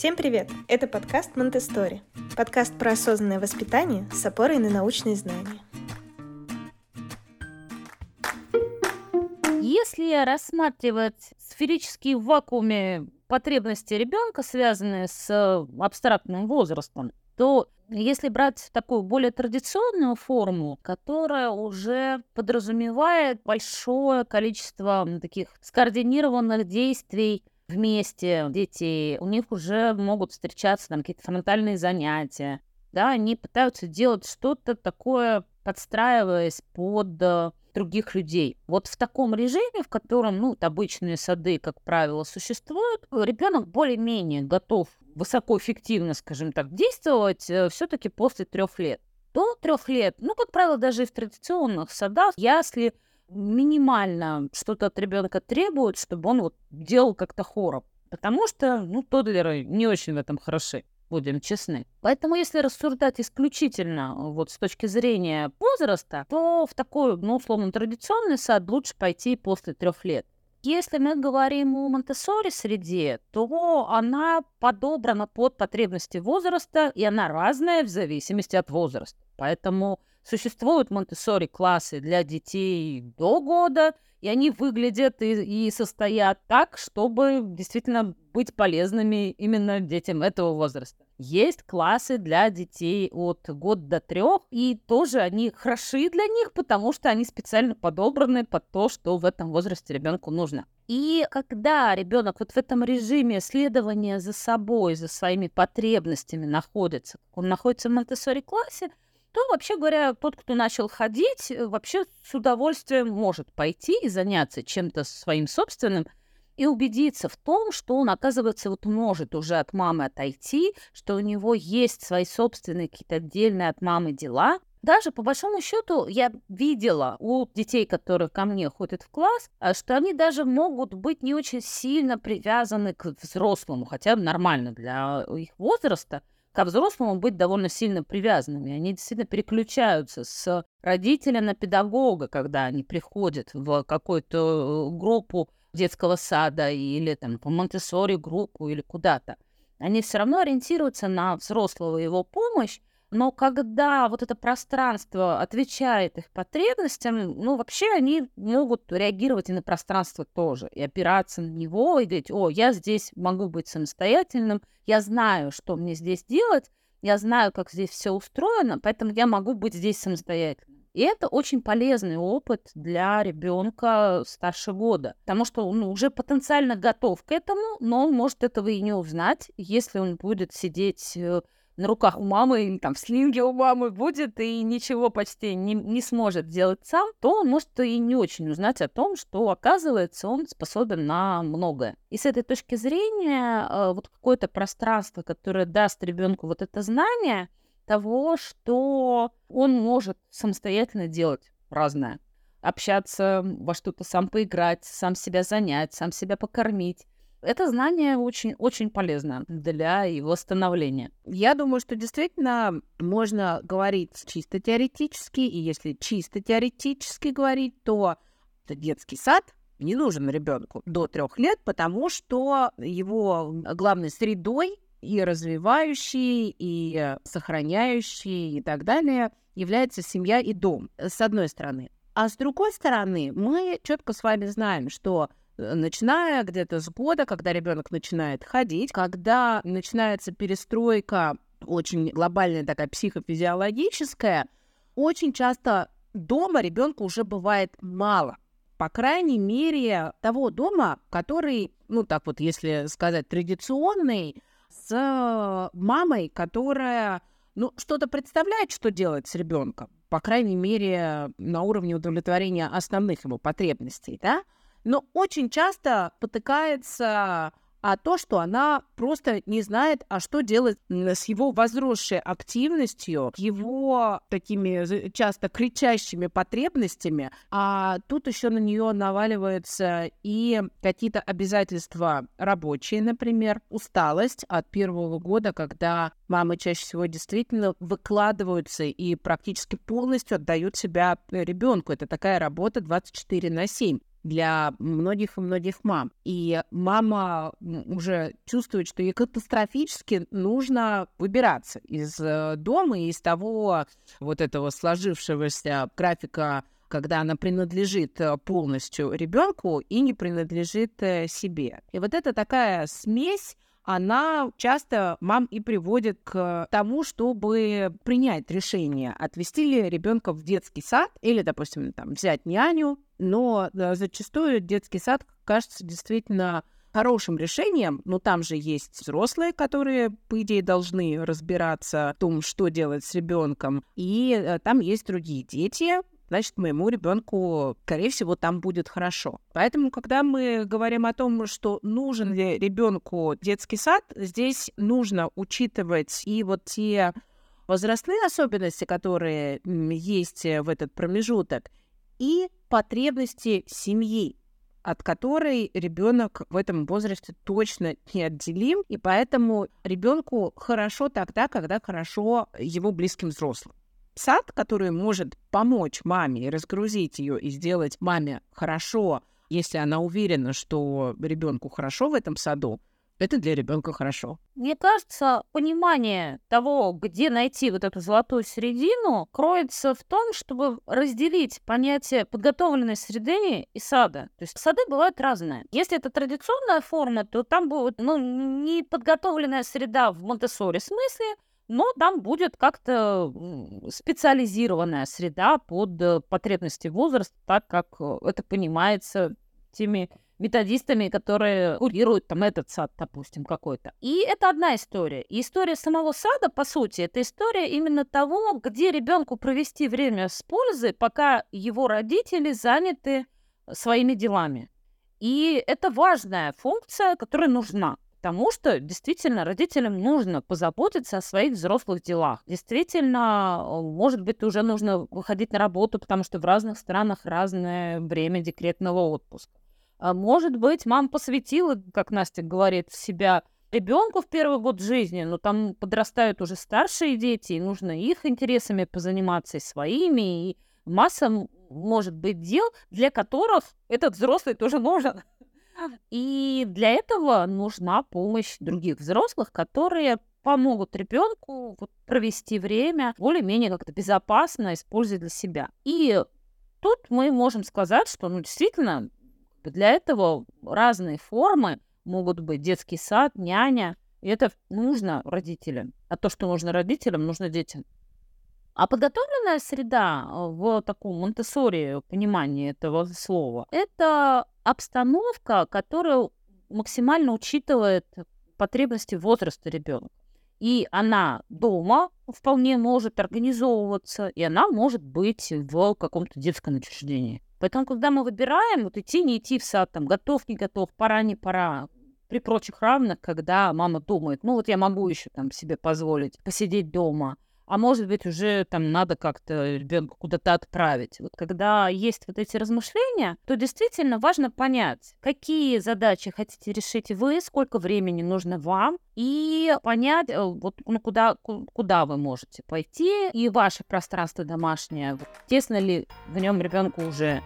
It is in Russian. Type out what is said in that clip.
Всем привет! Это подкаст Монтестори. Подкаст про осознанное воспитание с опорой на научные знания. Если рассматривать сферические в вакууме потребности ребенка, связанные с абстрактным возрастом, то если брать такую более традиционную форму, которая уже подразумевает большое количество таких скоординированных действий вместе детей, у них уже могут встречаться там какие-то фронтальные занятия, да, они пытаются делать что-то такое, подстраиваясь под э, других людей. Вот в таком режиме, в котором, ну, обычные сады, как правило, существуют, ребенок более-менее готов высокоэффективно, скажем так, действовать э, все-таки после трех лет. До трех лет, ну, как правило, даже и в традиционных садах, если минимально что-то от ребенка требует, чтобы он вот делал как-то хором. Потому что, ну, тодлеры не очень в этом хороши, будем честны. Поэтому, если рассуждать исключительно вот с точки зрения возраста, то в такой, ну, условно, традиционный сад лучше пойти после трех лет. Если мы говорим о Монтессори среде, то она подобрана под потребности возраста, и она разная в зависимости от возраста. Поэтому Существуют Монтессори классы для детей до года, и они выглядят и, и состоят так, чтобы действительно быть полезными именно детям этого возраста. Есть классы для детей от года до трех, и тоже они хороши для них, потому что они специально подобраны под то, что в этом возрасте ребенку нужно. И когда ребенок вот в этом режиме следования за собой, за своими потребностями находится, он находится в Монтессори классе, то, вообще говоря, тот, кто начал ходить, вообще с удовольствием может пойти и заняться чем-то своим собственным и убедиться в том, что он, оказывается, вот может уже от мамы отойти, что у него есть свои собственные какие-то отдельные от мамы дела. Даже, по большому счету, я видела у детей, которые ко мне ходят в класс, а, что они даже могут быть не очень сильно привязаны к взрослому, хотя нормально для их возраста, ко взрослому быть довольно сильно привязанными. Они действительно переключаются с родителя на педагога, когда они приходят в какую-то э, группу детского сада или там по Монтессори группу или куда-то. Они все равно ориентируются на взрослого его помощь, но когда вот это пространство отвечает их потребностям, ну, вообще они могут реагировать и на пространство тоже, и опираться на него, и говорить, о, я здесь могу быть самостоятельным, я знаю, что мне здесь делать, я знаю, как здесь все устроено, поэтому я могу быть здесь самостоятельным. И это очень полезный опыт для ребенка старше года, потому что он уже потенциально готов к этому, но он может этого и не узнать, если он будет сидеть э, на руках у мамы или там в слинге у мамы будет и ничего почти не, не сможет делать сам, то он может и не очень узнать о том, что, оказывается, он способен на многое. И с этой точки зрения э, вот какое-то пространство, которое даст ребенку вот это знание того, что он может самостоятельно делать разное общаться, во что-то сам поиграть, сам себя занять, сам себя покормить, это знание очень-очень полезно для его становления. Я думаю, что действительно можно говорить чисто теоретически, и если чисто теоретически говорить, то детский сад не нужен ребенку до трех лет, потому что его главной средой и развивающей, и сохраняющей, и так далее является семья и дом, с одной стороны. А с другой стороны, мы четко с вами знаем, что начиная где-то с года, когда ребенок начинает ходить, когда начинается перестройка очень глобальная такая психофизиологическая, очень часто дома ребенка уже бывает мало. По крайней мере, того дома, который, ну так вот, если сказать, традиционный, с мамой, которая, ну, что-то представляет, что делать с ребенком, по крайней мере, на уровне удовлетворения основных его потребностей, да, но очень часто потыкается а то, что она просто не знает, а что делать с его возросшей активностью, его такими часто кричащими потребностями, а тут еще на нее наваливаются и какие-то обязательства рабочие, например, усталость от первого года, когда мамы чаще всего действительно выкладываются и практически полностью отдают себя ребенку. Это такая работа 24 на 7. Для многих и многих мам. И мама уже чувствует, что ей катастрофически нужно выбираться из э, дома и из того вот этого сложившегося графика когда она принадлежит э, полностью ребенку и не принадлежит э, себе. И вот это такая смесь она часто мам и приводит к тому, чтобы принять решение, отвести ли ребенка в детский сад или, допустим, там, взять няню. Но да, зачастую детский сад кажется действительно хорошим решением, но там же есть взрослые, которые, по идее, должны разбираться в том, что делать с ребенком, и э, там есть другие дети, значит, моему ребенку, скорее всего, там будет хорошо. Поэтому, когда мы говорим о том, что нужен ли ребенку детский сад, здесь нужно учитывать и вот те возрастные особенности, которые есть в этот промежуток, и потребности семьи, от которой ребенок в этом возрасте точно неотделим, и поэтому ребенку хорошо тогда, когда хорошо его близким взрослым. Сад, который может помочь маме разгрузить ее и сделать маме хорошо, если она уверена, что ребенку хорошо в этом саду, это для ребенка хорошо. Мне кажется, понимание того, где найти вот эту золотую середину, кроется в том, чтобы разделить понятие подготовленной среды и сада. То есть сады бывают разные. Если это традиционная форма, то там будет ну, не подготовленная среда в монте смысле, но там будет как-то специализированная среда под э, потребности возраста, так как э, это понимается теми методистами, которые курируют там этот сад, допустим, какой-то. И это одна история. И история самого сада, по сути, это история именно того, где ребенку провести время с пользой, пока его родители заняты своими делами. И это важная функция, которая нужна. Потому что действительно родителям нужно позаботиться о своих взрослых делах. Действительно, может быть, уже нужно выходить на работу, потому что в разных странах разное время декретного отпуска. А может быть, мама посвятила, как Настя говорит, себя ребенку в первый год жизни, но там подрастают уже старшие дети, и нужно их интересами позаниматься и своими, и масса, может быть, дел, для которых этот взрослый тоже нужен. И для этого нужна помощь других взрослых, которые помогут ребенку вот, провести время более-менее как-то безопасно, используя для себя. И тут мы можем сказать, что ну, действительно для этого разные формы могут быть детский сад, няня. И это нужно родителям. А то, что нужно родителям, нужно детям. А подготовленная среда э, в таком монте понимании этого слова, это обстановка, которая максимально учитывает потребности возраста ребенка. И она дома вполне может организовываться, и она может быть в каком-то детском учреждении. Поэтому, когда мы выбираем, вот идти, не идти в сад, там, готов, не готов, пора, не пора, при прочих равных, когда мама думает, ну вот я могу еще там себе позволить посидеть дома – а может быть, уже там надо как-то ребенка куда-то отправить. Вот когда есть вот эти размышления, то действительно важно понять, какие задачи хотите решить вы, сколько времени нужно вам, и понять, э, вот, ну, куда, куда вы можете пойти, и ваше пространство домашнее, тесно ли в нем ребенку уже